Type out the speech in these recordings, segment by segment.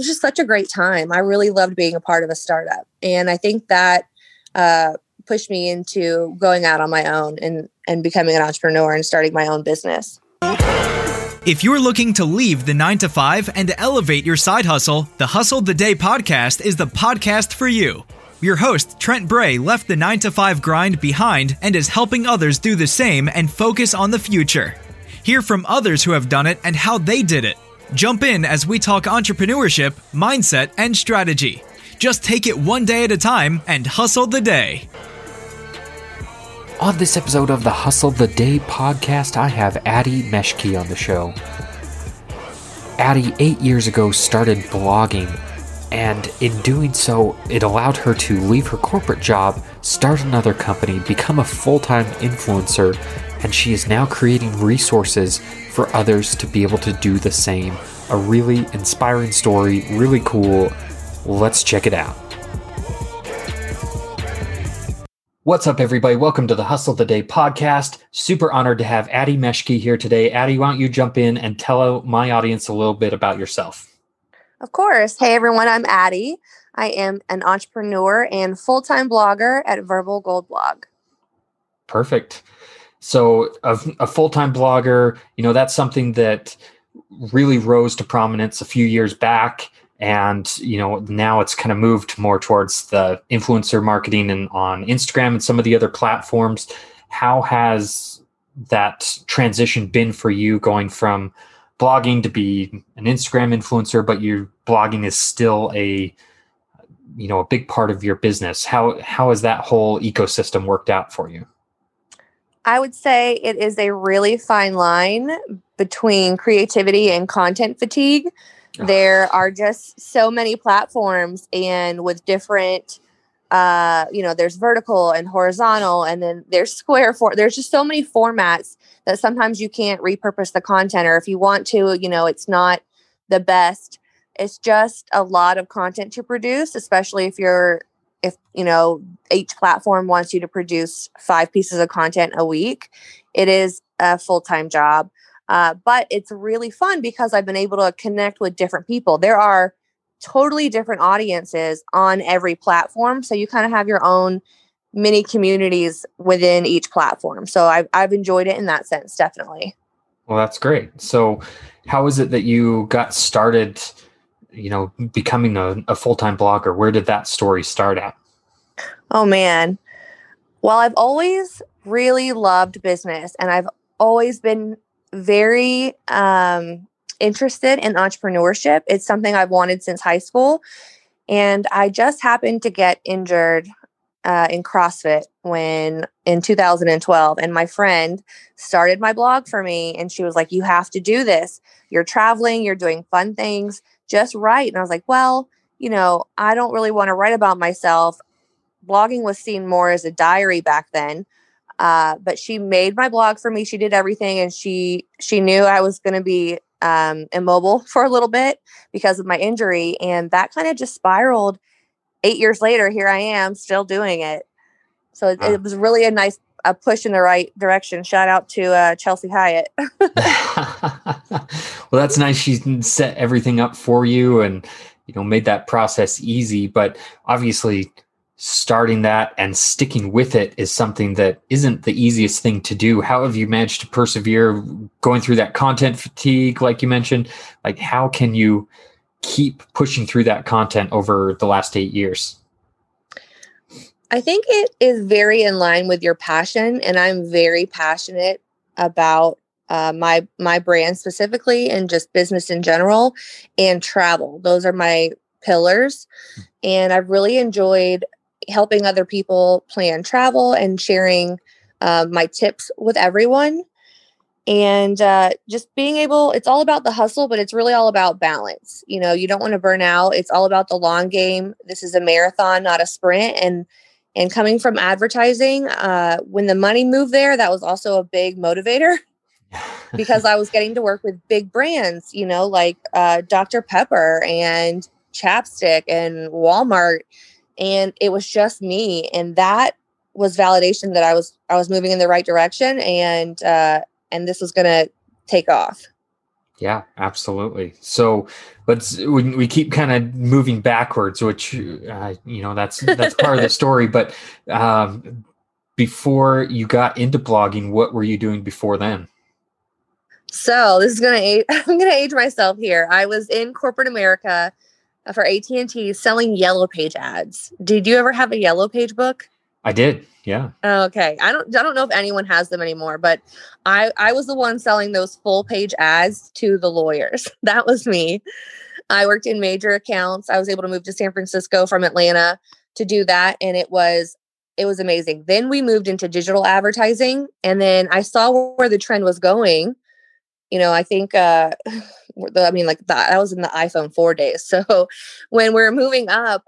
was just such a great time. I really loved being a part of a startup. And I think that uh, pushed me into going out on my own and, and becoming an entrepreneur and starting my own business. If you're looking to leave the 9 to 5 and elevate your side hustle, the Hustle the Day podcast is the podcast for you. Your host, Trent Bray, left the 9 to 5 grind behind and is helping others do the same and focus on the future. Hear from others who have done it and how they did it. Jump in as we talk entrepreneurship, mindset, and strategy. Just take it one day at a time and hustle the day. On this episode of the Hustle the Day podcast, I have Ady Meschke on the show. Ady, eight years ago, started blogging, and in doing so, it allowed her to leave her corporate job, start another company, become a full time influencer, and she is now creating resources for others to be able to do the same. A really inspiring story, really cool. Let's check it out. What's up, everybody? Welcome to the Hustle the Day podcast. Super honored to have Ady Meschke here today. Ady, why don't you jump in and tell my audience a little bit about yourself? Of course. Hey, everyone, I'm Ady. I am an entrepreneur and full time blogger at Verbal Gold Blog. Perfect. So, a, a full time blogger, you know, that's something that really rose to prominence a few years back. And you know now it's kind of moved more towards the influencer marketing and on instagram and some of the other platforms. How has that transition been for you going from blogging to be an instagram influencer but your blogging is still a you know a big part of your business? How how has that whole ecosystem worked out for you i would say it is a really fine line between creativity and content fatigue. There are just so many platforms and with different uh you know there's vertical and horizontal and then there's square for there's just so many formats that sometimes you can't repurpose the content or if you want to you know it's not the best. It's just a lot of content to produce especially if you're if you know each platform wants you to produce five pieces of content a week it is a full-time job uh, but it's really fun because I've been able to connect with different people. There are totally different audiences on every platform. So you kind of have your own mini communities within each platform. So I've, I've enjoyed it in that sense, definitely. Well, that's great. So, how is it that you got started, you know, becoming a, a full time blogger? Where did that story start at? Oh, man. Well, I've always really loved business and I've always been very um, interested in entrepreneurship. It's something I've wanted since high school. And I just happened to get injured uh, in CrossFit when in 2012. And my friend started my blog for me. And she was like, You have to do this. You're traveling, you're doing fun things, just write. And I was like, Well, you know, I don't really want to write about myself. Blogging was seen more as a diary back then. Uh, but she made my blog for me. She did everything, and she she knew I was going to be um, immobile for a little bit because of my injury, and that kind of just spiraled. Eight years later, here I am, still doing it. So it, it was really a nice a push in the right direction. Shout out to uh, Chelsea Hyatt. well, that's nice. She set everything up for you, and you know made that process easy. But obviously, starting that and sticking with it is something that isn't the easiest thing to do. How have you managed to persevere going through that content fatigue, like you mentioned? Like, how can you keep pushing through that content over the last eight years? I think it is very in line with your passion, and I'm very passionate about uh, my my brand specifically, and just business in general, and travel. Those are my pillars, hmm. and I've really enjoyed helping other people plan travel and sharing uh, my tips with everyone and uh, just being able it's all about the hustle but it's really all about balance you know you don't want to burn out it's all about the long game this is a marathon not a sprint and and coming from advertising uh, when the money moved there that was also a big motivator because i was getting to work with big brands you know like uh, dr pepper and chapstick and walmart. And it was just me and that was validation that i was i was moving in the right direction and uh and this was gonna take off Yeah, absolutely. So let's we, we keep kind of moving backwards, which uh, you know that's that's part of the story. But um, before you got into blogging, what were you doing before then? So this is gonna age, I'm gonna age myself here. I was in corporate America uh, for AT and T selling Yellow Page ads. Did you ever have a Yellow Page book? I did. Yeah. Okay. I don't I don't know if anyone has them anymore, but I I was the one selling those full page ads to the lawyers. That was me. I worked in major accounts. I was able to move to San Francisco from Atlanta to do that and it was it was amazing. Then we moved into digital advertising and then I saw where the trend was going. You know, I think uh I mean like that, that was in the iPhone 4 days. So when we're moving up,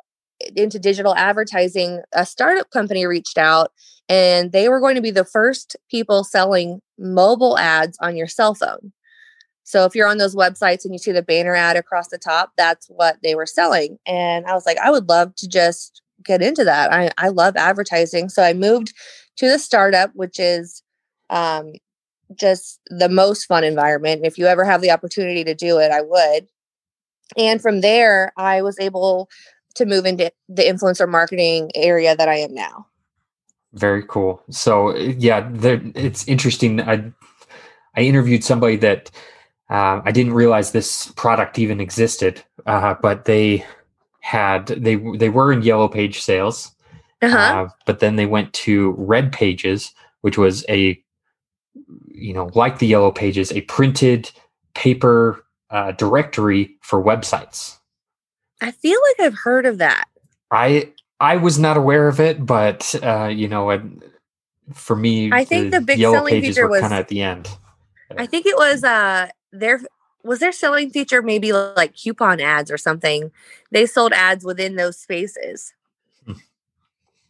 into digital advertising, a startup company reached out and they were going to be the first people selling mobile ads on your cell phone. So if you're on those websites and you see the banner ad across the top, that's what they were selling. And I was like, I would love to just get into that. I, I love advertising. So I moved to the startup, which is um, just the most fun environment. If you ever have the opportunity to do it, I would. And from there, I was able to move into the influencer marketing area that I am now. Very cool. So yeah, there, it's interesting. I I interviewed somebody that uh, I didn't realize this product even existed, uh, but they had they they were in Yellow Page sales, uh-huh. uh, but then they went to Red Pages, which was a you know like the Yellow Pages, a printed paper uh, directory for websites. I feel like I've heard of that. I I was not aware of it, but uh, you know, for me, I think the, the big selling feature was kind of at the end. I think it was uh their was their selling feature maybe like coupon ads or something. They sold ads within those spaces. Hmm.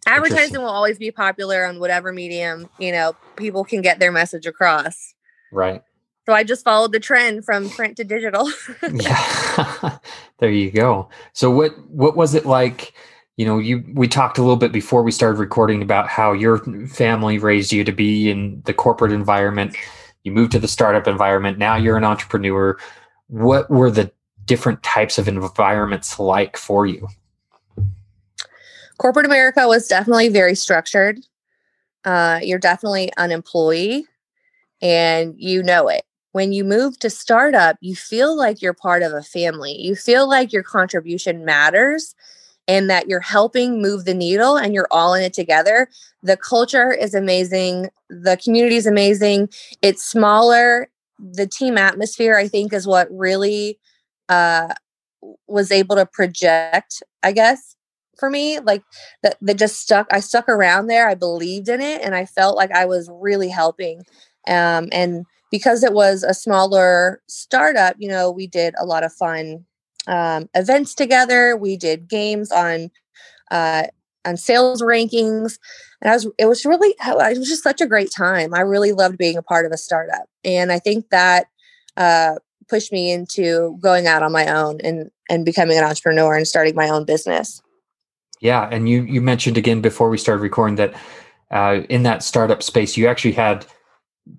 Advertising will always be popular on whatever medium, you know, people can get their message across. Right. So I just followed the trend from print to digital. yeah. there you go. So what what was it like? You know, you we talked a little bit before we started recording about how your family raised you to be in the corporate environment. You moved to the startup environment. Now you're an entrepreneur. What were the different types of environments like for you? Corporate America was definitely very structured. Uh, you're definitely an employee and you know it when you move to startup, you feel like you're part of a family. You feel like your contribution matters and that you're helping move the needle and you're all in it together. The culture is amazing. The community is amazing. It's smaller. The team atmosphere, I think, is what really uh, was able to project, I guess, for me. Like that, that just stuck. I stuck around there. I believed in it and I felt like I was really helping. Um, and because it was a smaller startup, you know, we did a lot of fun um, events together. We did games on uh, on sales rankings, and I was it was really it was just such a great time. I really loved being a part of a startup, and I think that uh, pushed me into going out on my own and and becoming an entrepreneur and starting my own business. Yeah, and you you mentioned again before we started recording that uh, in that startup space, you actually had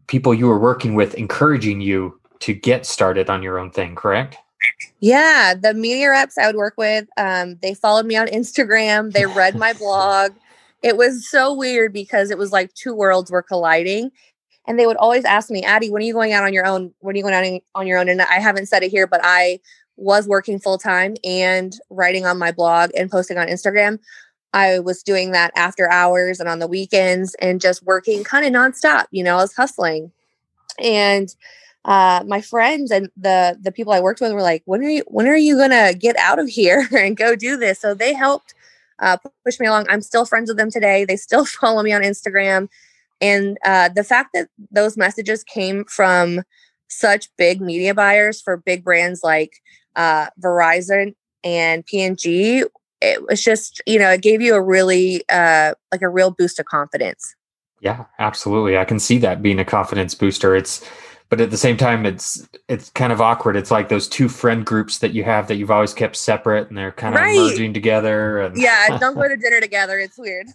people you were working with encouraging you to get started on your own thing, correct? Yeah, the media reps I would work with, um, they followed me on Instagram. They read my blog. It was so weird because it was like two worlds were colliding. And they would always ask me, Ady, when are you going out on your own? When are you going out on your own? And I haven't said it here, but I was working full time and writing on my blog and posting on Instagram. I was doing that after hours and on the weekends and just working kind of nonstop. You know, I was hustling. And uh, my friends and the the people I worked with were like, "When are you when are you gonna get out of here and go do this?" So they helped uh, push me along. I'm still friends with them today. They still follow me on Instagram, and uh, the fact that those messages came from such big media buyers for big brands like uh, Verizon and P&G it was just you know it gave you a really uh like a real boost of confidence. Yeah absolutely. I can see that being a confidence booster. It's but at the same time it's it's kind of awkward. It's like those two friend groups that you have that you've always kept separate and they're kind of right. merging together and yeah don't go to dinner together. It's weird.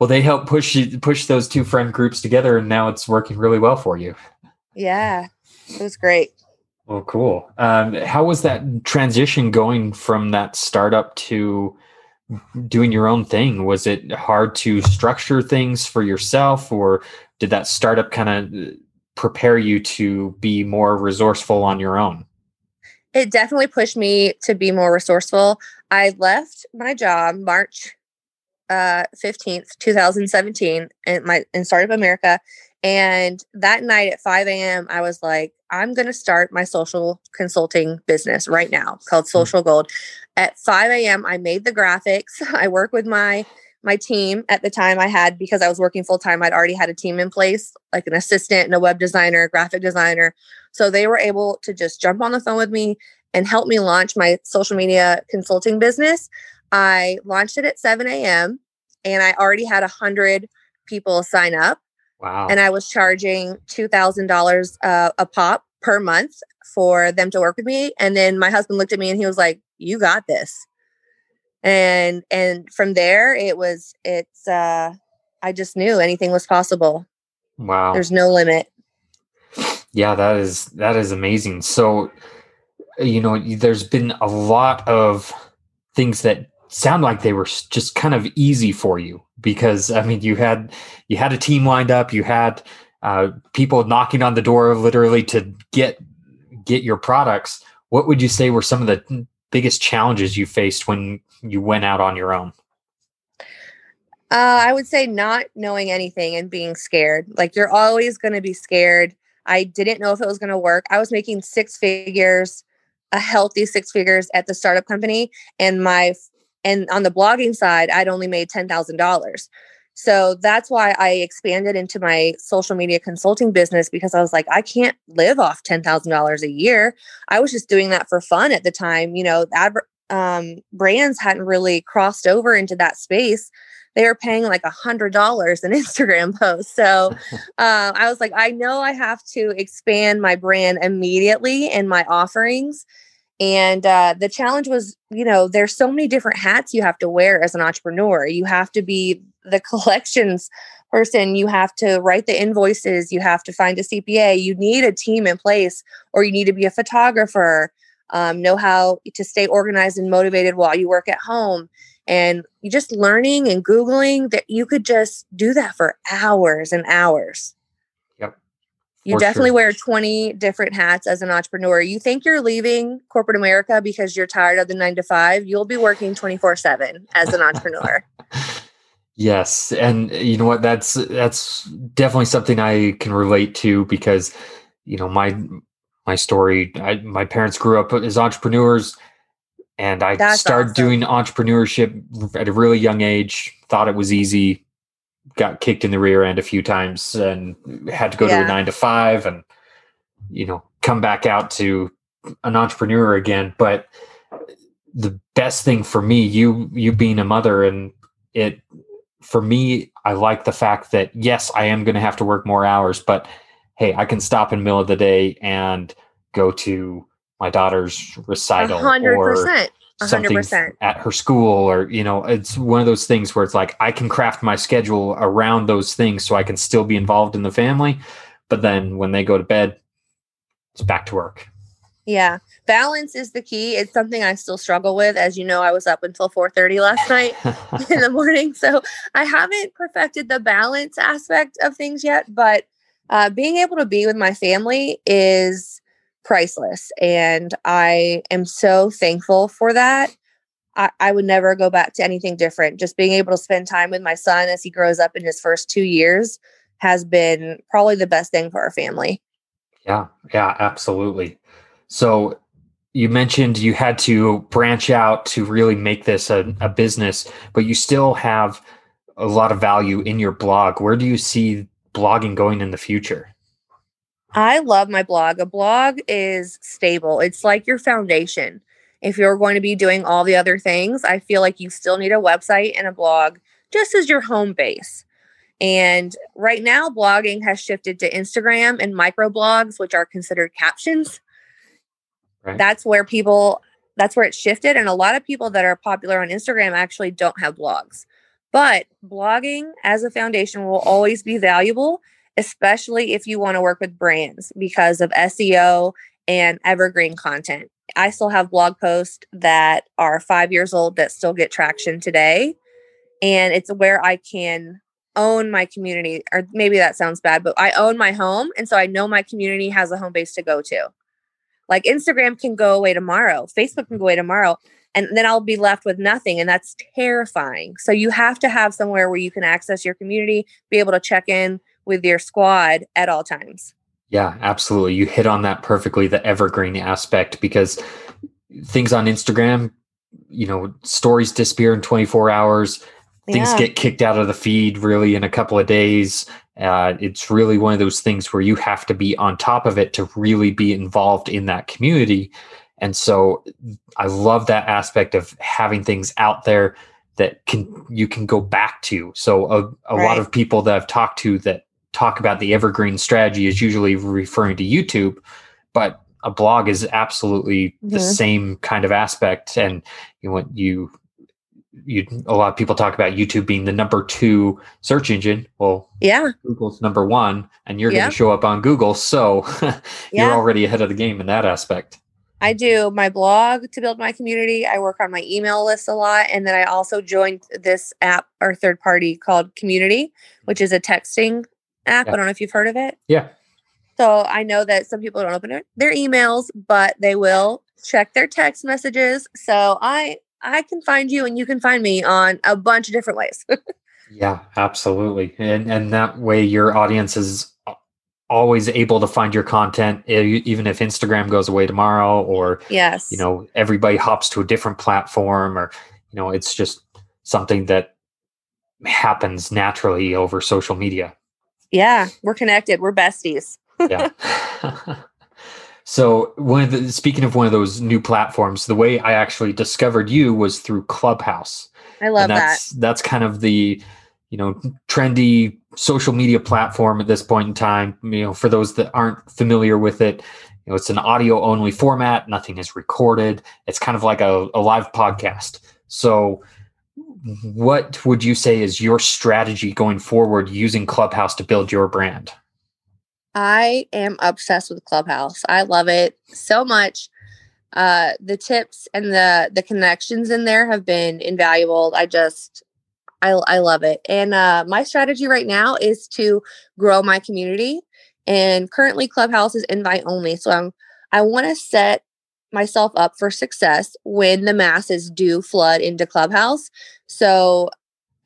Well they help push you push those two friend groups together and now it's working really well for you. Yeah It was great. Well, cool. Um, how was that transition going from that startup to doing your own thing? Was it hard to structure things for yourself, or did that startup kind of prepare you to be more resourceful on your own? It definitely pushed me to be more resourceful. I left my job March uh, 15th, 2017, and my in Startup America. And that night at 5 a.m., I was like, I'm going to start my social consulting business right now called hmm. Social Gold. At 5 a.m., I made the graphics. I work with my my team at the time I had because I was working full time. I'd already had a team in place, like an assistant and a web designer, a graphic designer. So they were able to just jump on the phone with me and help me launch my social media consulting business. I launched it at 7 a.m. and I already had a hundred people sign up. Wow. And I was charging $2,000 uh, a pop per month for them to work with me. And then my husband looked at me and he was like, you got this. And, and from there it was, it's, uh, I just knew anything was possible. Wow. There's no limit. Yeah, that is, that is amazing. So, you know, there's been a lot of things that sound like they were just kind of easy for you because I mean, you had you had a team lined up, you had uh, people knocking on the door literally to get get your products. What would you say were some of the biggest challenges you faced when you went out on your own? Uh, I would say not knowing anything and being scared. Like you're always going to be scared. I didn't know if it was going to work. I was making six figures a healthy six figures at the startup company and my and on the blogging side i'd only made $10000 so that's why i expanded into my social media consulting business because i was like i can't live off $10000 a year. I was just doing that for fun at the time you know adver- um, brands hadn't really crossed over into that space. They were paying like a hundred dollars an Instagram post. So uh, I was like, I know I have to expand my brand immediately and my offerings and uh, the challenge was, you know, there's so many different hats you have to wear as an entrepreneur. You have to be the collections person, you have to write the invoices, you have to find a CPA, you need a team in place, or you need to be a photographer, um, know how to stay organized and motivated while you work at home. And you just learning and Googling that you could just do that for hours and hours. You definitely sure. wear 20 different hats as an entrepreneur. You think you're leaving corporate America because you're tired of the nine to five, you'll be working 24 7 as an entrepreneur. yes. And uh, you know what? That's that's definitely something I can relate to because, you know, my my story, I, my parents grew up as entrepreneurs and I that's started awesome. doing entrepreneurship at a really young age, thought it was easy, got kicked in the rear end a few times and had to go yeah. to a nine to five and you know come back out to an entrepreneur again but the best thing for me you you being a mother and it for me i like the fact that yes i am going to have to work more hours but hey i can stop in the middle of the day and go to my daughter's recital 100%. or something 100%. at her school or you know it's one of those things where it's like i can craft my schedule around those things so i can still be involved in the family. But then when they go to bed it's back to work. Yeah. Balance is the key. It's something i still struggle with. As you know i was up until 4.30 last night in the morning. So i haven't perfected the balance aspect of things yet but uh, being able to be with my family is priceless. And I am so thankful for that. I, I, would never go back to anything different. Just being able to spend time with my son as he grows up in his first two years has been probably the best thing for our family. Yeah, yeah, absolutely. So you mentioned you had to branch out to really make this a, a business, but you still have a lot of value in your blog. Where do you see blogging going in the future? I love my blog. A blog is stable, it's like your foundation. If you're going to be doing all the other things, I feel like you still need a website and a blog just as your home base. And right now, blogging has shifted to Instagram and microblogs, which are considered captions. Right. That's where people, that's where it shifted. And a lot of people that are popular on Instagram actually don't have blogs. But blogging as a foundation will always be valuable especially if you want to work with brands because of SEO and evergreen content. I still have blog posts that are five years old that still get traction today. And it's where I can own my community, or maybe that sounds bad, but I own my home. And so I know my community has a home base to go to. Like Instagram can go away tomorrow, Facebook can go away tomorrow, and then I'll be left with nothing. And that's terrifying. So you have to have somewhere where you can access your community, be able to check in with your squad at all times. Yeah, absolutely. You hit on that perfectly the evergreen aspect because things on Instagram, you know, stories disappear in 24 hours. Things yeah. get kicked out of the feed really in a couple of days. Uh, it's really one of those things where you have to be on top of it to really be involved in that community. And so I love that aspect of having things out there that can you can go back to. So a, a right. lot of people that I've talked to that talk about the evergreen strategy is usually referring to YouTube, but a blog is absolutely the same kind of aspect. And you know, you you a lot of people talk about YouTube being the number two search engine. Well, yeah, Google's number one, and you're going to show up on Google, so you're yeah. already ahead of the game in that aspect. I do my blog to build my community. I work on my email list a lot, and then I also joined this app or third party called Community, which is a texting app. Yeah. I don't know if you've heard of it. Yeah. So I know that some people don't open their emails, but they will check their text messages. So I I can find you and you can find me on a bunch of different ways. yeah, absolutely. And and that way your audience is always able to find your content even if Instagram goes away tomorrow or yes. you know everybody hops to a different platform or you know it's just something that happens naturally over social media. Yeah, we're connected. We're besties. yeah. So one of the speaking of one of those new platforms, the way I actually discovered you was through Clubhouse. I love that's, that. That's kind of the you know trendy social media platform at this point in time. You know, for those that aren't familiar with it, you know, it's an audio only format. Nothing is recorded. It's kind of like a, a live podcast. So what would you say is your strategy going forward using Clubhouse to build your brand? I am obsessed with Clubhouse. I love it so much. Uh, the tips and the the connections in there have been invaluable. I just I I love it. And uh, my strategy right now is to grow my community. And currently, Clubhouse is invite only. So I'm I want to set myself up for success when the masses do flood into Clubhouse. So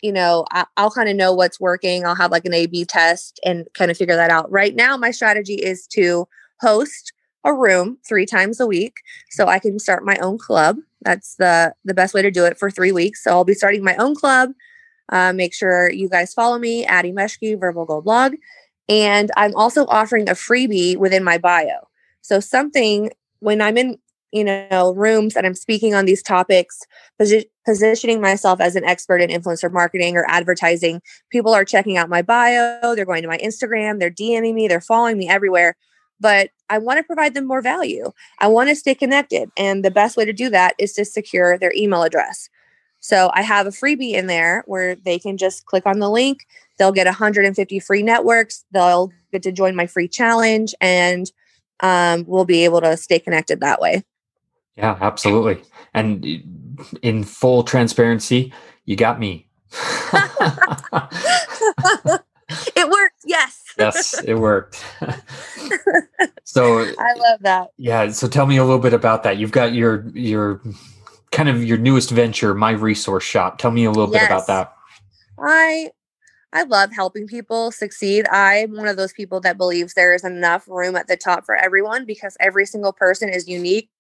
you know, I, will kind of know what's working. I'll have like an A B test and kind of figure that out. Right now, my strategy is to host a room three times a week so I can start my own club. That's the the best way to do it for three weeks. So I'll be starting my own club. Uh, make sure you guys follow me, Ady Meschke, Verbal Gold Blog. And I'm also offering a freebie within my bio. So something when I'm in you know rooms and i'm speaking on these topics posi- positioning myself as an expert in influencer marketing or advertising. People are checking out my bio they're going to my instagram they're dming me they're following me everywhere but i want to provide them more value. I want to stay connected and the best way to do that is to secure their email address. So i have a freebie in there where they can just click on the link they'll get 150 free networks they'll get to join my free challenge and um, we'll be able to stay connected that way yeah, absolutely. And in full transparency, you got me. it worked. Yes. yes, it worked. so I love that. Yeah. So tell me a little bit about that. You've got your your kind of your newest venture, my resource shop. Tell me a little yes. bit about that. I I love helping people succeed. I'm one of those people that believes there is enough room at the top for everyone because every single person is unique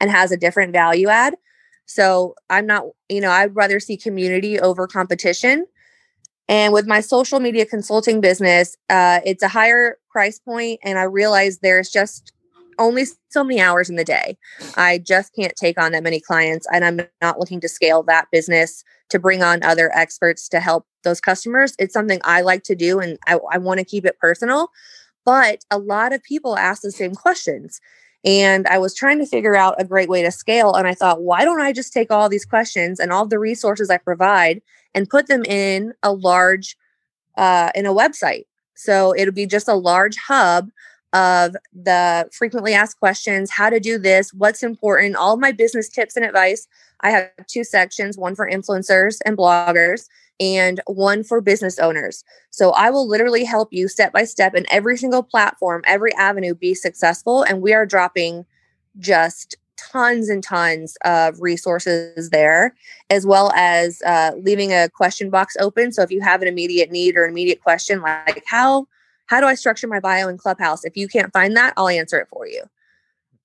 and has a different value add. So I'm not, you know, I'd rather see community over competition. And with my social media consulting business, uh, it's a higher price point, and I realize there's just only so many hours in the day. I just can't take on that many clients, and I'm not looking to scale that business to bring on other experts to help those customers. It's something I like to do, and I, I want to keep it personal. But a lot of people ask the same questions. And I was trying to figure out a great way to scale. And I thought, why don't I just take all these questions and all the resources I provide and put them in a large, uh, in a website? So it'll be just a large hub of the frequently asked questions, how to do this, what's important, all my business tips and advice. I have two sections, one for influencers and bloggers and one for business owners. So I will literally help you step by step in every single platform, every avenue be successful and we are dropping just tons and tons of resources there, as well as uh, leaving a question box open. So if you have an immediate need or immediate question, like how how do I structure my bio in Clubhouse? If you can't find that, I'll answer it for you.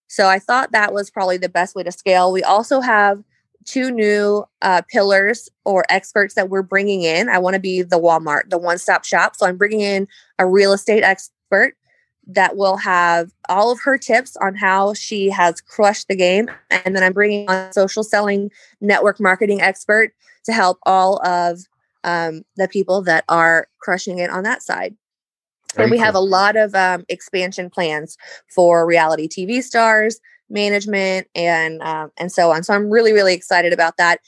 So I thought that was probably the best way to scale. We also have two new uh, pillars or experts that we're bringing in. I want to be the Walmart, the one stop shop. So I'm bringing in a real estate expert that will have all of her tips on how she has crushed the game. And then I'm bringing on social selling network marketing expert to help all of um, the people that are crushing it on that side. Very and we cool. have a lot of um, expansion plans for reality TV stars, management, and um, and so on. So I'm really really excited about that.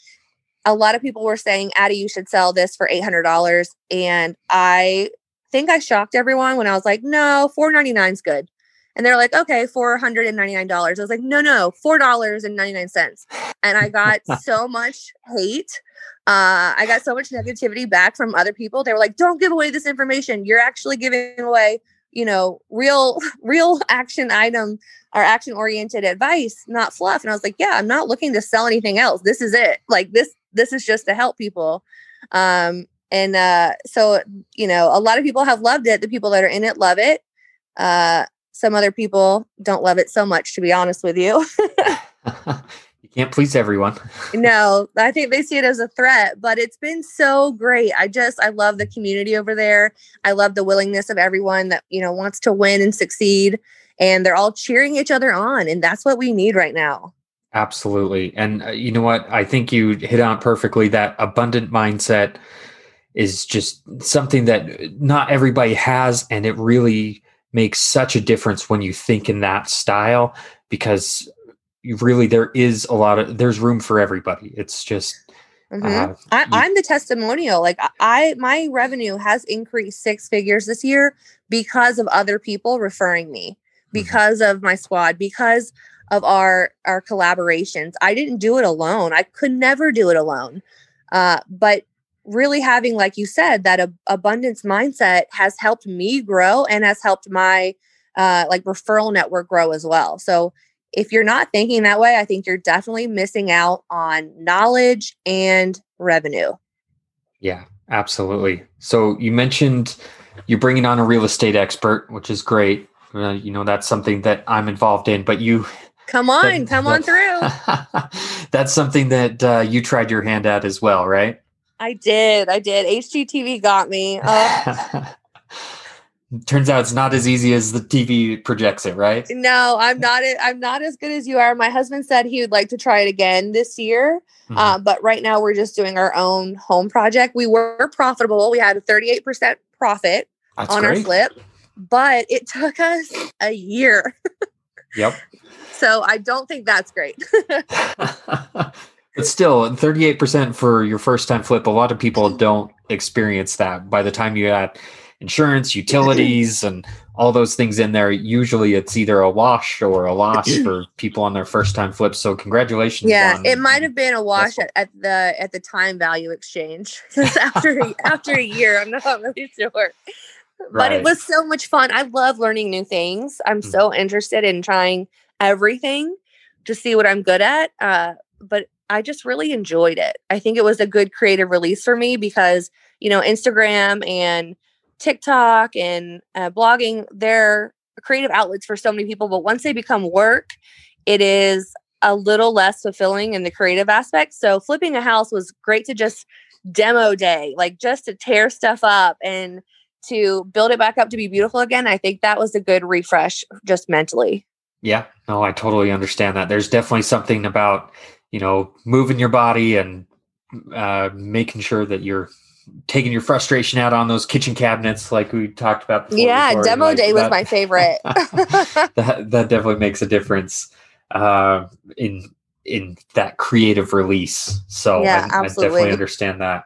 A lot of people were saying, "Ady, you should sell this for eight hundred dollars," and I think I shocked everyone when I was like, "No, four ninety nine is good." And they're like, okay, $499. I was like, no, no, $4.99. And I got so much hate uh, I got so much negativity back from other people. They were like, "Don't give away this information. You're actually giving away, you know, real, real action item or action oriented advice, not fluff." And I was like, "Yeah, I'm not looking to sell anything else. This is it. Like this, this is just to help people." Um, and uh, so, you know, a lot of people have loved it. The people that are in it love it. Uh, some other people don't love it so much, to be honest with you. can't please everyone. no, I think they see it as a threat, but it's been so great. I just I love the community over there. I love the willingness of everyone that, you know, wants to win and succeed and they're all cheering each other on and that's what we need right now. Absolutely. And uh, you know what? I think you hit on perfectly that abundant mindset is just something that not everybody has and it really makes such a difference when you think in that style because really there is a lot of there's room for everybody it's just mm-hmm. uh, I, am the testimonial like i my revenue has increased six figures this year because of other people referring me mm-hmm. because mm-hmm. of my squad because of our our collaborations i didn't do it alone i could never do it alone uh, but really having like you said that ab- abundance mindset has helped me grow and has helped my uh, like referral network grow as well so if you're not thinking that way, I think you're definitely missing out on knowledge and revenue. Yeah, absolutely. So you mentioned you're bringing on a real estate expert, which is great. Uh, you know, that's something that I'm involved in, but you come on, that, come that, on through. that's something that uh, you tried your hand at as well, right? I did. I did. HGTV got me. Uh, turns out it's not as easy as the TV projects it, right? No, I'm not. I'm not as good as you are. My husband said he would like to try it again this year, mm-hmm. uh, but right now we're just doing our own home project. We were profitable. We had a 38 percent profit That's on great. our flip, but it took us a year. yep. So I don't think that's great. but still, 38% for your first time flip, a lot of people don't experience that by the time you got insurance, utilities, and all those things in there. Usually it's either a wash or a loss for people on their first time flips. So congratulations. Yeah, it might have been a wash at, at, the at the time value exchange. after after a year, I'm not really sure. But right. it was so much fun. I love learning new things. I'm mm-hmm. so interested in trying everything to see what I'm good at. Uh, but I just really enjoyed it. I think it was a good creative release for me because, you know, Instagram and TikTok and uh, blogging, they're creative outlets for so many people. But once they become work, it is a little less fulfilling in the creative aspect. So flipping a house was great to just demo day, like just to tear stuff up and to build it back up to be beautiful again. I think that was a good refresh just mentally. Yeah, no, I totally understand that. There's definitely something about, you know, moving your body and uh, making sure that you're taking your frustration out on those kitchen cabinets like we talked about before. Yeah, before. demo like day that, was my favorite. that that definitely makes a difference uh, in in that creative release. So yeah, I, I, definitely understand that.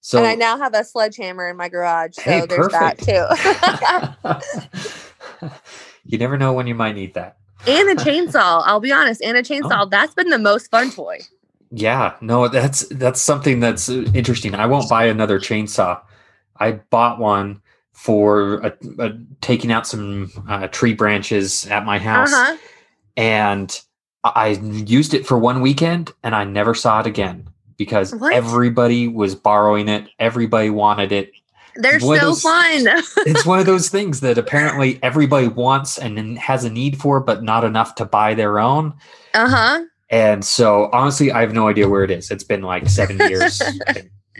So and I now have a sledgehammer in my garage. So Hey, there's that too. you never know when you might need that. and a chainsaw. I'll be honest, and a chainsaw. Oh. That's been the most fun toy. Yeah, no, that's that's something that's uh, interesting. I won't buy another chainsaw. I bought one for a, a, taking out some uh, tree branches at my house, huh. and I used it for one weekend, and I never saw it again because What? everybody was borrowing it. Everybody wanted it. They're One so those- fun. It's one of those things that apparently everybody wants and has a need for, but not enough to buy their own. uh huh. And so, honestly, I have no idea where it is. It's been like seven years.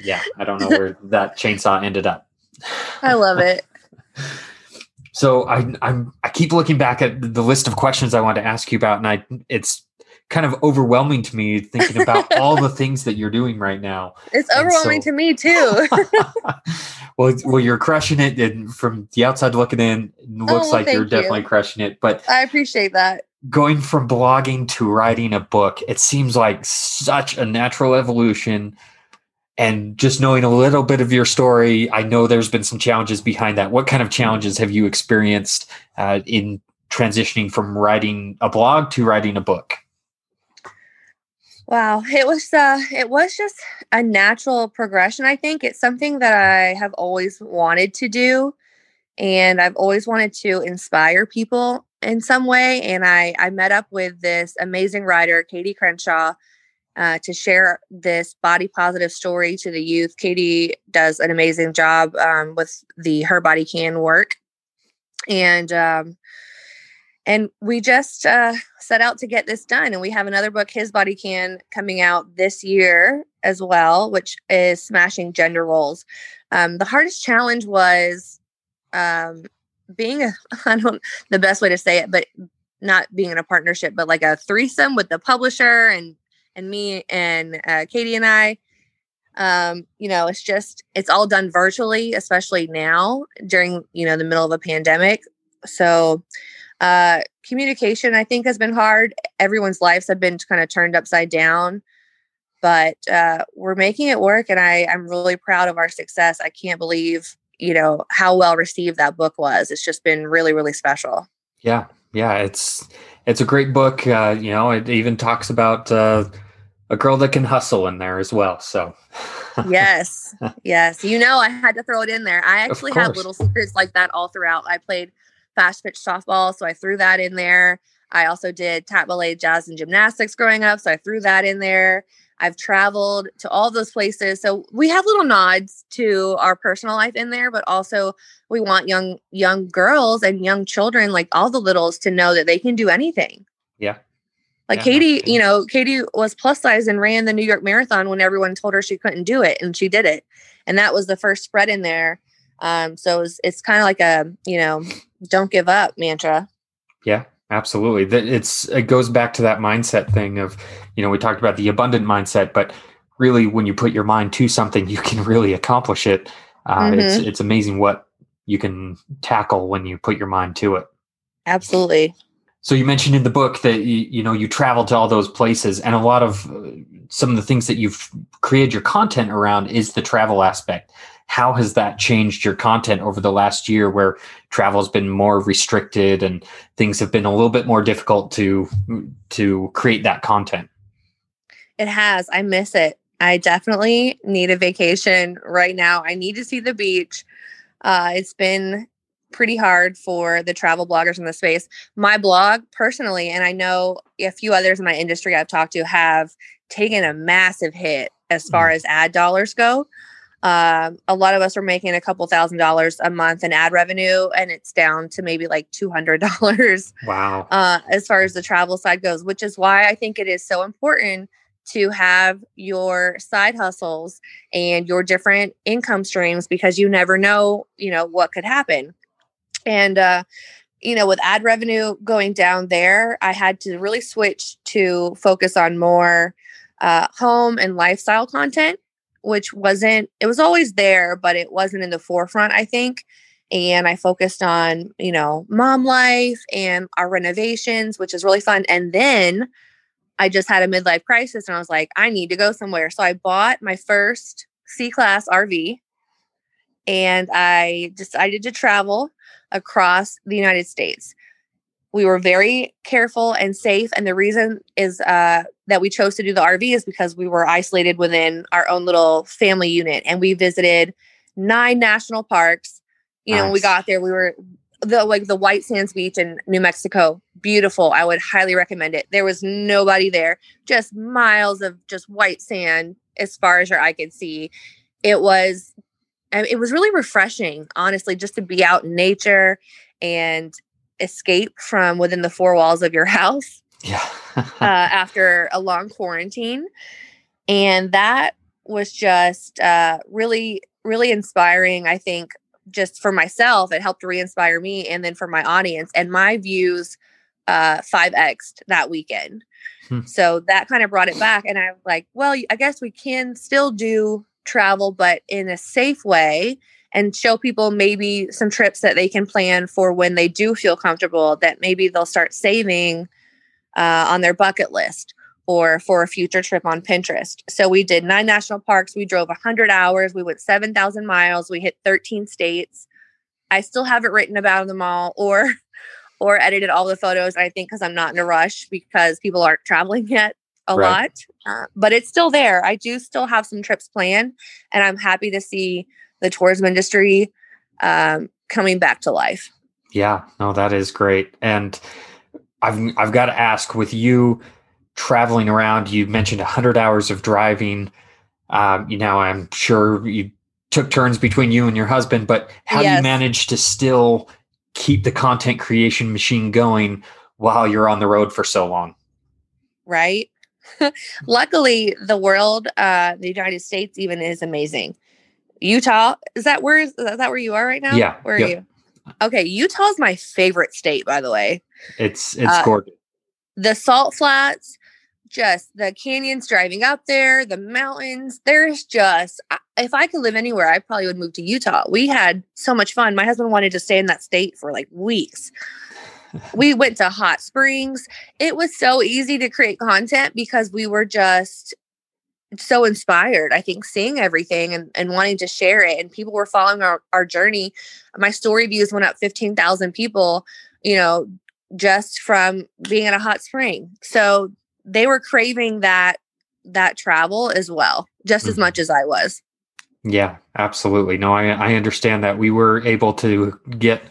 Yeah, I don't know where that chainsaw ended up. I love it. So I, I'm I keep looking back at the list of questions I want to ask you about, and I it's kind of overwhelming to me thinking about all the things that you're doing right now. It's overwhelming so- to me too. well, well, you're crushing it, and from the outside looking in, it oh, looks Oh, like you're you. definitely crushing it. But I appreciate that. Going from blogging to writing a book, it seems like such a natural evolution. And just knowing a little bit of your story, I know there's been some challenges behind that. What kind of challenges have you experienced uh, in transitioning from writing a blog to writing a book? Wow, it was uh it was just a natural progression, I think. It's something that I have always wanted to do and I've always wanted to inspire people in some way and I I met up with this amazing writer, Katie Crenshaw, uh, to share this body positive story to the youth. Katie does an amazing job um, with the Her Body Can work. And um and we just uh, set out to get this done and we have another book his body can coming out this year as well which is smashing gender roles um, the hardest challenge was um, being a i don't the best way to say it but not being in a partnership but like a threesome with the publisher and and me and uh, katie and i um, you know it's just it's all done virtually especially now during you know the middle of a pandemic so uh, communication, I think, has been hard. Everyone's lives have been kind of turned upside down, but uh, we're making it work, and I, I'm really proud of our success. I can't believe, you know, how well received that book was. It's just been really, really special. Yeah, yeah, it's it's a great book. Uh, you know, it even talks about uh, a girl that can hustle in there as well. So, yes, yes. You know, I had to throw it in there. I actually have little secrets like that all throughout. I played fast pitch softball, so I threw that in there. I also did tap ballet, jazz, and gymnastics growing up, so I threw that in there. I've traveled to all those places, so we have little nods to our personal life in there, but also we want young young girls and young children, like all the littles, to know that they can do anything. yeah, Like Yeah, Katie, you know, Katie was plus size and ran the New York Marathon when everyone told her she couldn't do it, and she did it. And that was the first spread in there. Um, so it's, it's kind of like a, you know, don't give up mantra. yeah, absolutely. That it's it goes back to that mindset thing of, you know, we talked about the abundant mindset, but really, when you put your mind to something, you can really accomplish it. Uh, It's it's amazing what you can tackle when you put your mind to it. Absolutely. So you mentioned in the book that you, you know you travel to all those places, and a lot of uh, some of the things that you've created your content around is the travel aspect. How has that changed your content over the last year, where travel has been more restricted and things have been a little bit more difficult to to create that content? It has. I miss it. I definitely need a vacation right now. I need to see the beach. Uh, it's been pretty hard for the travel bloggers in the space. My blog, personally, and I know a few others in my industry I've talked to have taken a massive hit as far as ad dollars go. Um, a lot of us are making a couple thousand dollars a month in ad revenue, and it's down to maybe like two hundred dollars Wow. uh, as far as the travel side goes, which is why I think it is so important to have your side hustles and your different income streams because you never know, you know, what could happen. And, uh, you know, with ad revenue going down there, I had to really switch to focus on more uh, home and lifestyle content, which wasn't, it was always there, but it wasn't in the forefront, I think and I focused on, you know, mom life and our renovations, which is really fun. And then I just had a midlife crisis and I was like, I need to go somewhere. So I bought my first C class RV and I decided to travel across the United States. We were very careful and safe. And the reason is uh, that we chose to do the RV is because we were isolated within our own little family unit and we visited nine national parks. You know, when we got there, we were the like the White Sands Beach in New Mexico. Beautiful. I would highly recommend it. There was nobody there, just miles of just white sand as far as your eye could see. It was it was really refreshing, honestly, just to be out in nature and escape from within the four walls of your house. Yeah. uh, after a long quarantine. And that was just uh, really, really inspiring. I think just for myself, it helped re inspire me. And then for my audience and my views, uh, 5x that weekend. Hmm. So that kind of brought it back. And I was like, well, I guess we can still do travel, but in a safe way and show people maybe some trips that they can plan for when they do feel comfortable that maybe they'll start saving uh, on their bucket list or for a future trip on Pinterest. So we did nine national parks. We drove 100 hours. We went 7,000 miles. We hit 13 states. I still haven't written about them all or or edited all the photos. I think because I'm not in a rush because people aren't traveling yet a right. lot, uh, but it's still there. I do still have some trips planned, and I'm happy to see the tourism industry um, coming back to life. Yeah, no, that is great. And I've I've got to ask, with you traveling around, you mentioned 100 hours of driving. Um, you know, I'm sure you took turns between you and your husband, but how yes. do you manage to still keep the content creation machine going while you're on the road for so long? Right. Luckily, the world, uh, the United States, even is amazing. Utah is that where is, is that where you are right now? Yeah. Where are you? Okay, Utah is my favorite state, by the way. It's it's uh, gorgeous. The salt flats, just the canyons driving up there, the mountains. There's just if I could live anywhere, I probably would move to Utah. We had so much fun. My husband wanted to stay in that state for like weeks we went to hot springs. It was so easy to create content because we were just so inspired. I think seeing everything and, and wanting to share it, and people were following our, our journey. My story views went up 15,000 people, you know, just from being in a hot spring. So they were craving that that travel as well, just mm-hmm. as much as I was. Yeah, absolutely. No, I, I understand that we were able to get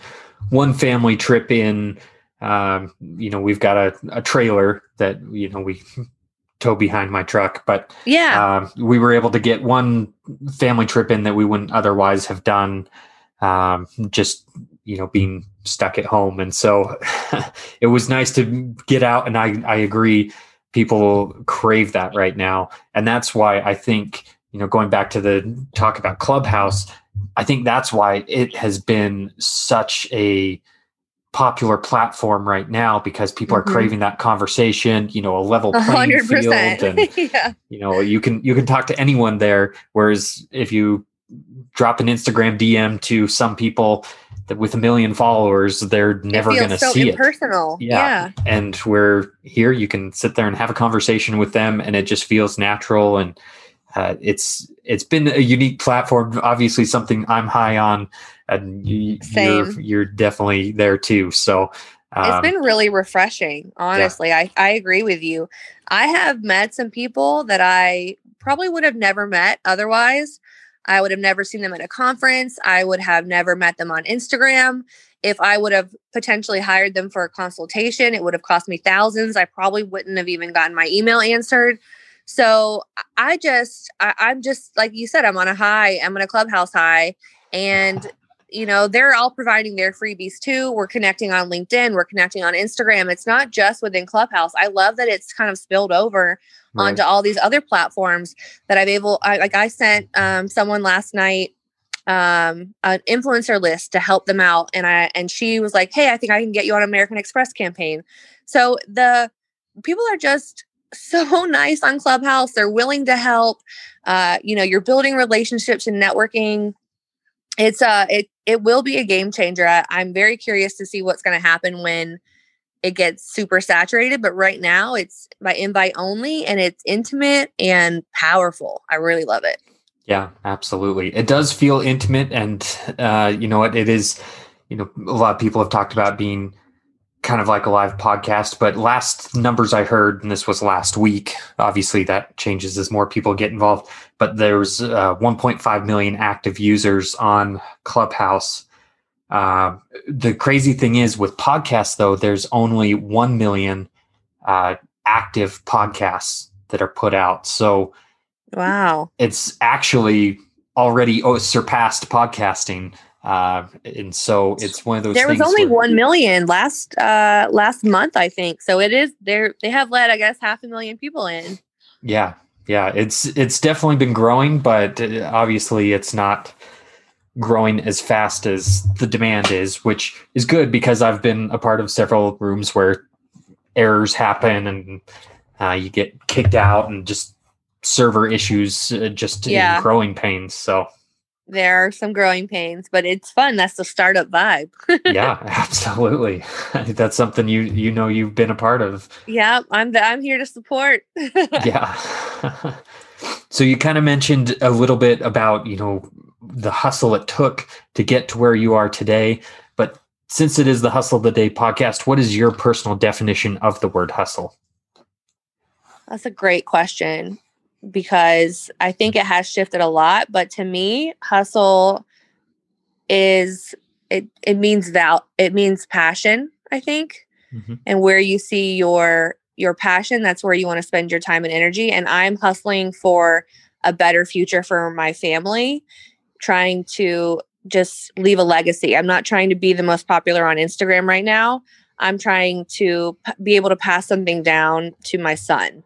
one family trip in. Um, you know, we've got a, a trailer that you know we tow behind my truck, but yeah, uh, we were able to get one family trip in that we wouldn't otherwise have done. Um, just you know, being stuck at home, and so it was nice to get out. And I I agree, people crave that right now, and that's why I think you know going back to the talk about Clubhouse I think that's why it has been such a popular platform right now because people mm-hmm. are craving that conversation, you know, a level playing 100%. field and yeah. you know, you can you can talk to anyone there whereas if you drop an Instagram DM to some people that with a million followers, they're never going to so see impersonal. it. Yeah. yeah. And we're here, you can sit there and have a conversation with them and it just feels natural and uh, it's it's been a unique platform. Obviously, something I'm high on, and you, are you're, you're definitely there too. So um, it's been really refreshing. Honestly, yeah. I I agree with you. I have met some people that I probably would have never met otherwise. I would have never seen them at a conference. I would have never met them on Instagram. If I would have potentially hired them for a consultation, it would have cost me thousands. I probably wouldn't have even gotten my email answered. So I just, I, I'm just like you said, I'm on a high, I'm on a clubhouse high. And, you know, they're all providing their freebies too. We're connecting on LinkedIn, we're connecting on Instagram. It's not just within Clubhouse. I love that it's kind of spilled over right. onto all these other platforms that I've able, I, like I sent um, someone last night um an influencer list to help them out and i and she was like hey i think i can get you on american express campaign so the people are just so nice on Clubhouse. They're willing to help. Uh, you know, you're building relationships and networking. It's uh it it will be a game changer. I, I'm very curious to see what's going to happen when it gets super saturated. But right now, it's by invite only, and it's intimate and powerful. I really love it. Yeah, absolutely. It does feel intimate, and uh, you know what? It is. You know, a lot of people have talked about being kind of like a live podcast, but last numbers I heard, and this was last week. Obviously, that changes as more people get involved. But there's uh, 1.5 million active users on Clubhouse. Uh, the crazy thing is with podcasts, though, there's only 1 million uh, active podcasts that are put out. So, wow, it's actually already oh, surpassed podcasting. Uh, and so it's one of those. There was only where, one million last uh, last month, I think. So it is there. They have let, I guess, half a million people in. Yeah, yeah. It's it's definitely been growing, but uh, obviously it's not growing as fast as the demand is, which is good because I've been a part of several rooms where errors happen and uh, you get kicked out and just server issues, uh, just yeah. growing pains. So there are some growing pains, but it's fun. That's the startup vibe. yeah, absolutely. That's something you you know you've been a part of. Yeah, I'm the, I'm here to support. yeah. so you kind of mentioned a little bit about you know the hustle it took to get to where you are today, but since it is the hustle of the day podcast, what is your personal definition of the word hustle? That's a great question because I think it has shifted a lot. But to me, hustle is it it means val it means passion, I think. Mm-hmm. And where you see your your passion, that's where you want to spend your time and energy. And I'm hustling for a better future for my family, trying to just leave a legacy. I'm not trying to be the most popular on Instagram right now. I'm trying to p- be able to pass something down to my son.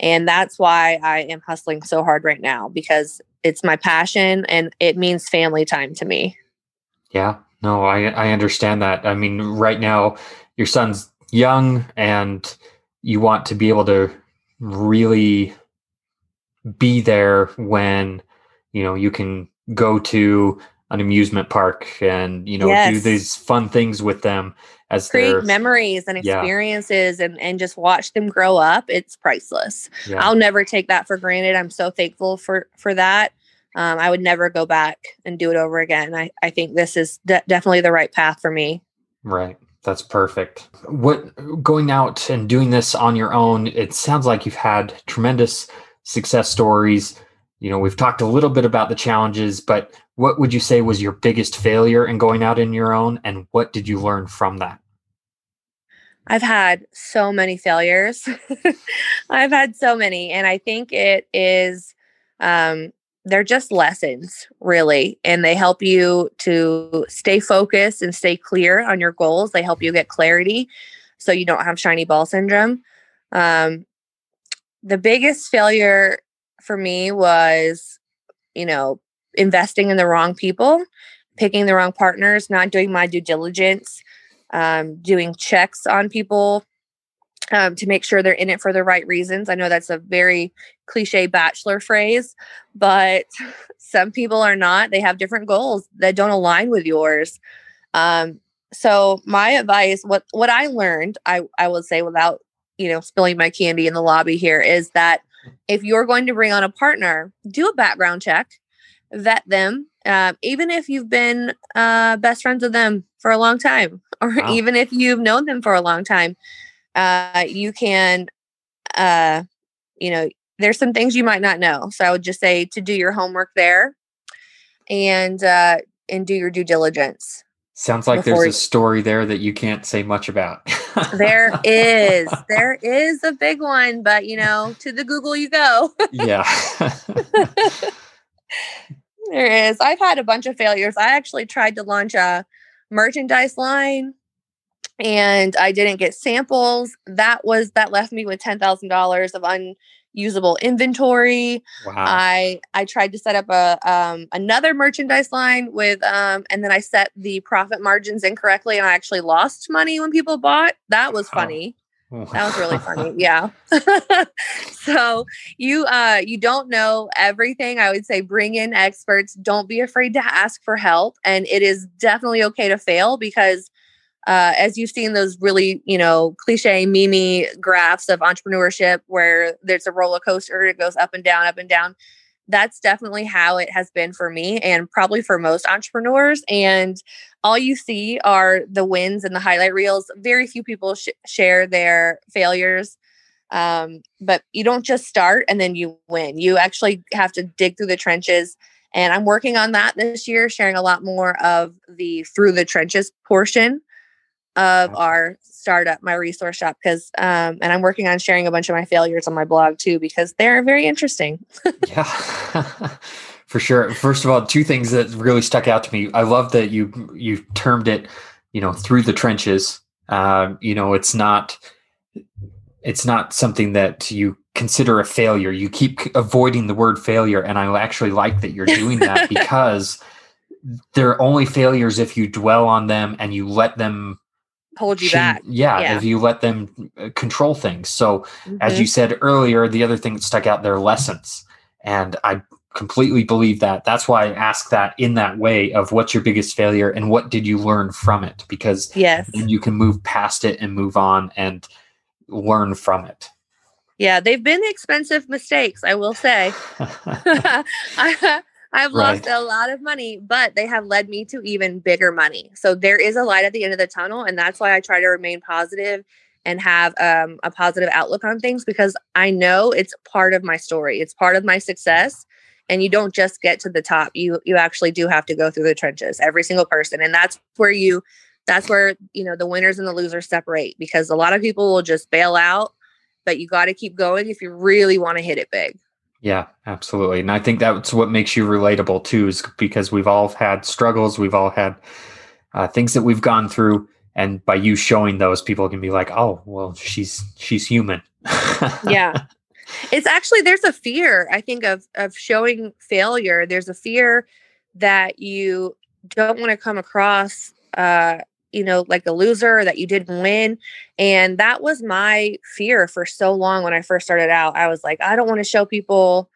And that's why I am hustling so hard right now because it's my passion and it means family time to me. Yeah, no, I, I understand that. I mean, right now, your son's young and you want to be able to really be there when, you know, you can go to an amusement park and you know yes. do these fun things with them as create memories and experiences yeah. and and just watch them grow up it's priceless. Yeah. i'll never take that for granted. I'm so thankful for for that. Um, i would never go back and do it over again. I i think this is de- definitely the right path for me. Right. That's perfect. What going out and doing this on your own it sounds like you've had tremendous success stories. You know we've talked a little bit about the challenges but what would you say was your biggest failure in going out in your own and what did you learn from that? I've had so many failures. I've had so many and i think it is um, they're just lessons really and they help you to stay focused and stay clear on your goals. They help you get clarity so you don't have shiny ball syndrome. Um, the biggest failure for me was you know investing in the wrong people, picking the wrong partners, not doing my due diligence, um, doing checks on people um, to make sure they're in it for the right reasons. I know that's a very cliche bachelor phrase, but some people are not. They have different goals that don't align with yours. Um, so my advice, what what I learned, I I will say without you know spilling my candy in the lobby here, is that if you're going to bring on a partner, do a background check vet them, uh, even if you've been uh, best friends with them for a long time, or wow. even if you've known them for a long time. Uh, you can, uh, you know, there's some things you might not know. So I would just say to do your homework there, and uh, and do your due diligence. Sounds like there's a story there that you can't say much about. there is. There is a big one, but you know, to the Google you go. yeah. There is. I've had a bunch of failures. I actually tried to launch a merchandise line and I didn't get samples. That was that left me with ten thousand dollars of unusable inventory. Wow. I I tried to set up a um, another merchandise line with um, and then I set the profit margins incorrectly and I actually lost money when people bought. That was funny. That was really funny. Yeah. so you uh you don't know everything. I would say bring in experts. Don't be afraid to ask for help. And it is definitely okay to fail because uh, as you've seen those really, you know, cliche mimi graphs of entrepreneurship where there's a roller coaster, it goes up and down, up and down. That's definitely how it has been for me and probably for most entrepreneurs. And all you see are the wins and the highlight reels. Very few people sh- share their failures. Um, but you don't just start and then you win. You actually have to dig through the trenches. And I'm working on that this year, sharing a lot more of the through the trenches portion of our startup, my resource shop, because um, and I'm working on sharing a bunch of my failures on my blog too because they're very interesting. yeah, for sure. First of all, two things that really stuck out to me. I love that you you termed it, you know, through the trenches. Uh, you know, it's not it's not something that you consider a failure. You keep avoiding the word failure, and I actually like that you're doing that because they're only failures if you dwell on them and you let them hold you back. Yeah, yeah, if you let them uh, control things. So, mm-hmm. as you said earlier, the other thing that stuck out, they're lessons. And I completely believe that. That's why I ask that in that way of what's your biggest failure and what did you learn from it? Because yes, then you can move past it and move on and learn from it. Yeah, they've been expensive mistakes, I will say. I, I've right. lost a lot of money, but they have led me to even bigger money. So there is a light at the end of the tunnel. And that's why I try to remain positive and have um, a positive outlook on things because I know it's part of my story. It's part of my success. And you don't just get to the top. You you actually do have to go through the trenches, every single person. And that's where you that's where, you know, the winners and the losers separate because a lot of people will just bail out, but you got to keep going if you really want to hit it big. Yeah, absolutely. And I think that's what makes you relatable too, is because we've all had struggles, we've all had uh, things that we've gone through, and by you showing those, people can be like, "Oh, well, she's she's human." yeah, it's actually there's a fear I think of of showing failure. There's a fear that you don't want to come across, uh, you know, like a loser that you didn't win, and that was my fear for so long when I first started out. I was like, I don't want to show people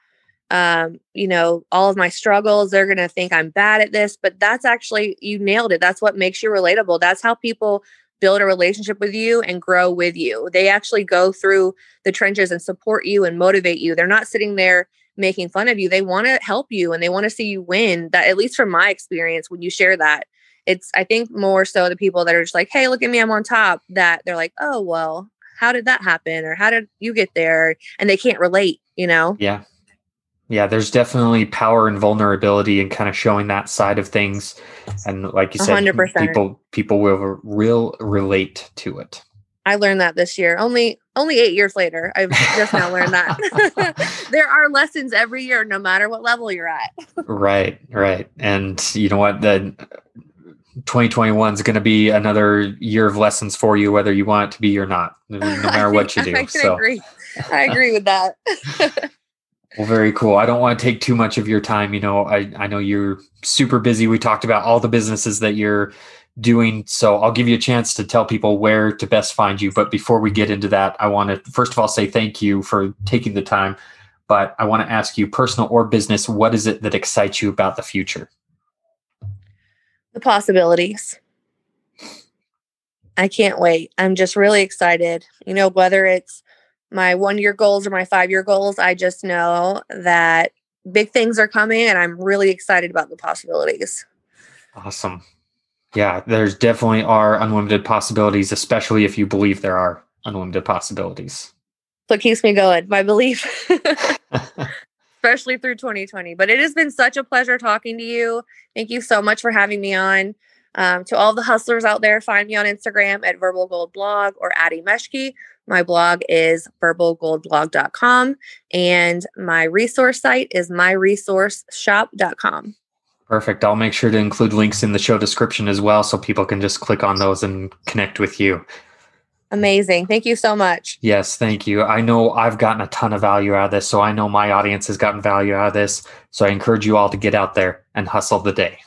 um, you know, all of my struggles. They're going to think I'm bad at this, but that's actually, you nailed it. That's what makes you relatable. That's how people build a relationship with you and grow with you. They actually go through the trenches and support you and motivate you. They're not sitting there making fun of you. They want to help you and they want to see you win. That, at least from my experience, when you share that, it's, I think, more so the people that are just like, hey, look at me, I'm on top, that they're like, oh, well, how did that happen? Or how did you get there? And they can't relate, you know? Yeah. Yeah, there's definitely power and vulnerability and kind of showing that side of things. And like you said, 100%. people people will real relate to it. I learned that this year. Only only 8 years later. I've just now learned that. there are lessons every year no matter what level you're at. right, right. And you know what? The 2021 is going to be another year of lessons for you whether you want it to be or not, no matter what you do. I so agree. I agree with that. Well, very cool. I don't want to take too much of your time. You know, I, I know you're super busy. We talked about all the businesses that you're doing. So I'll give you a chance to tell people where to best find you. But before we get into that, I want to first of all say thank you for taking the time. But I want to ask you, personal or business, what is it that excites you about the future? The possibilities. I can't wait. I'm just really excited. You know, whether it's my one year goals or my five year goals. I just know that big things are coming and I'm really excited about the possibilities. Awesome. Yeah, there's definitely are unlimited possibilities, especially if you believe there are unlimited possibilities. So it keeps me going, my belief, especially through 2020. But it has been such a pleasure talking to you. Thank you so much for having me on. Um, to all the hustlers out there, find me on Instagram at Verbal Gold Blog or Ady Meschke. My blog is verbalgoldblog.com and my resource site is myresourceshop.com. Perfect. I'll make sure to include links in the show description as well so people can just click on those and connect with you. Amazing. Thank you so much. Yes, thank you. I know I've gotten a ton of value out of this, so I know my audience has gotten value out of this. So I encourage you all to get out there and hustle the day.